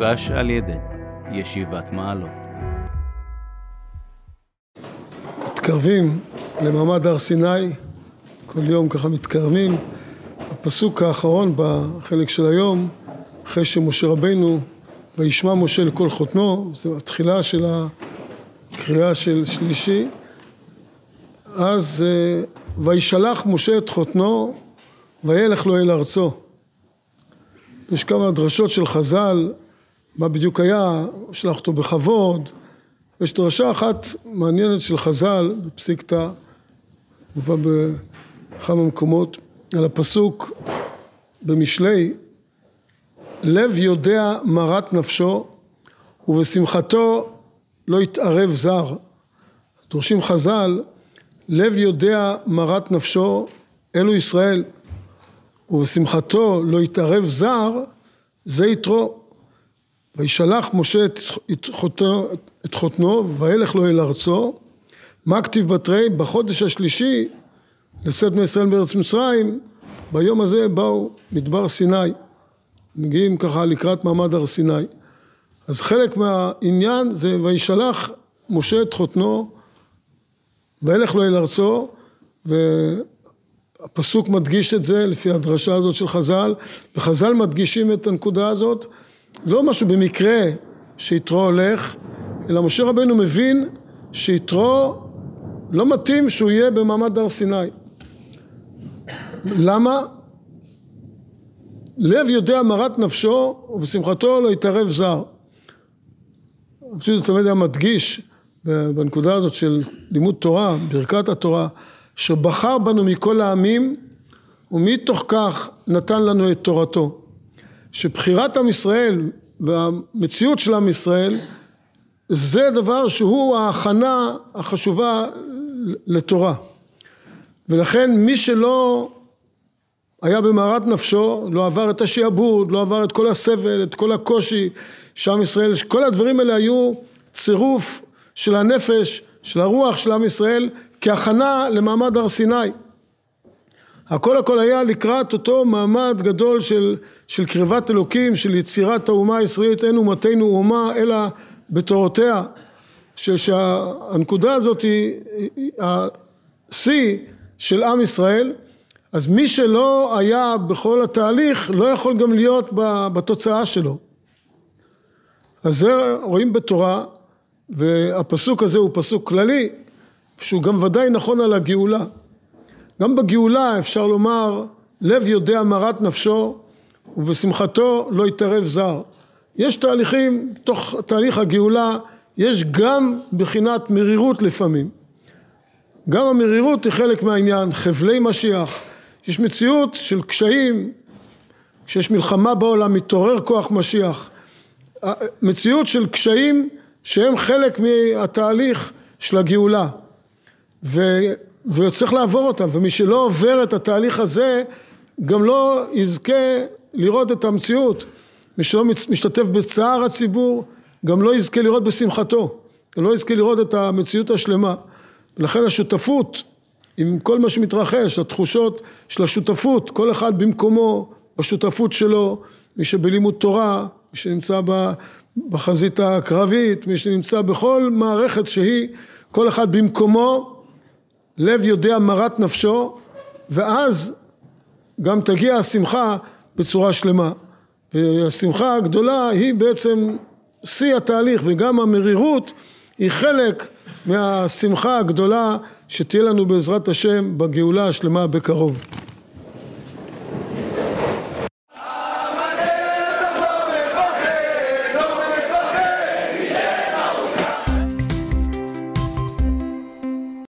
הוגש על ידי ישיבת מעלות. מתקרבים למעמד הר סיני, כל יום ככה מתקרבים. הפסוק האחרון בחלק של היום, אחרי שמשה רבנו, וישמע משה לכל חותנו, זו התחילה של הקריאה של שלישי, אז אה, וישלח משה את חותנו וילך לו אל ארצו. יש כמה דרשות של חז"ל, מה בדיוק היה, שלח אותו בכבוד. יש דרשה אחת מעניינת של חז"ל בפסיקתא, מובא בכמה מקומות, על הפסוק במשלי, לב יודע מרת נפשו ובשמחתו לא יתערב זר. דורשים חז"ל, לב יודע מרת נפשו, אלו ישראל, ובשמחתו לא יתערב זר, זה יתרו. וישלח משה את, חותנו, את חותנו וילך לו אל ארצו. מה כתיב בתרי? בחודש השלישי לצאת בני ישראל בארץ מצרים, ביום הזה באו מדבר סיני. מגיעים ככה לקראת מעמד הר סיני. אז חלק מהעניין זה וישלח משה את חותנו וילך לו אל ארצו והפסוק מדגיש את זה לפי הדרשה הזאת של חז"ל וחז"ל מדגישים את הנקודה הזאת לא משהו במקרה שיתרו הולך אלא משה רבנו מבין שיתרו לא מתאים שהוא יהיה במעמד הר סיני למה? לב יודע מרת נפשו ובשמחתו לא יתערב זר. פשוט תמיד היה מדגיש בנקודה הזאת של לימוד תורה, ברכת התורה, שבחר בנו מכל העמים ומתוך כך נתן לנו את תורתו. שבחירת עם ישראל והמציאות של עם ישראל זה דבר שהוא ההכנה החשובה לתורה. ולכן מי שלא היה במערת נפשו, לא עבר את השעבוד, לא עבר את כל הסבל, את כל הקושי שעם ישראל, כל הדברים האלה היו צירוף של הנפש, של הרוח של עם ישראל, כהכנה למעמד הר סיני. הכל הכל היה לקראת אותו מעמד גדול של, של קרבת אלוקים, של יצירת האומה הישראלית, אין אומתנו אומה אלא בתורותיה, שהנקודה הזאת היא השיא של עם ישראל אז מי שלא היה בכל התהליך לא יכול גם להיות בתוצאה שלו. אז זה רואים בתורה והפסוק הזה הוא פסוק כללי שהוא גם ודאי נכון על הגאולה. גם בגאולה אפשר לומר לב יודע מרת נפשו ובשמחתו לא יתערב זר. יש תהליכים, תוך תהליך הגאולה יש גם בחינת מרירות לפעמים. גם המרירות היא חלק מהעניין, חבלי משיח, יש מציאות של קשיים, כשיש מלחמה בעולם מתעורר כוח משיח, מציאות של קשיים שהם חלק מהתהליך של הגאולה ו, וצריך לעבור אותם ומי שלא עובר את התהליך הזה גם לא יזכה לראות את המציאות. מי שלא משתתף בצער הציבור גם לא יזכה לראות בשמחתו גם לא יזכה לראות את המציאות השלמה. ולכן השותפות עם כל מה שמתרחש, התחושות של השותפות, כל אחד במקומו, בשותפות שלו, מי שבלימוד תורה, מי שנמצא בחזית הקרבית, מי שנמצא בכל מערכת שהיא, כל אחד במקומו, לב יודע מרת נפשו, ואז גם תגיע השמחה בצורה שלמה. והשמחה הגדולה היא בעצם שיא התהליך, וגם המרירות היא חלק מהשמחה הגדולה שתהיה לנו בעזרת השם בגאולה השלמה בקרוב.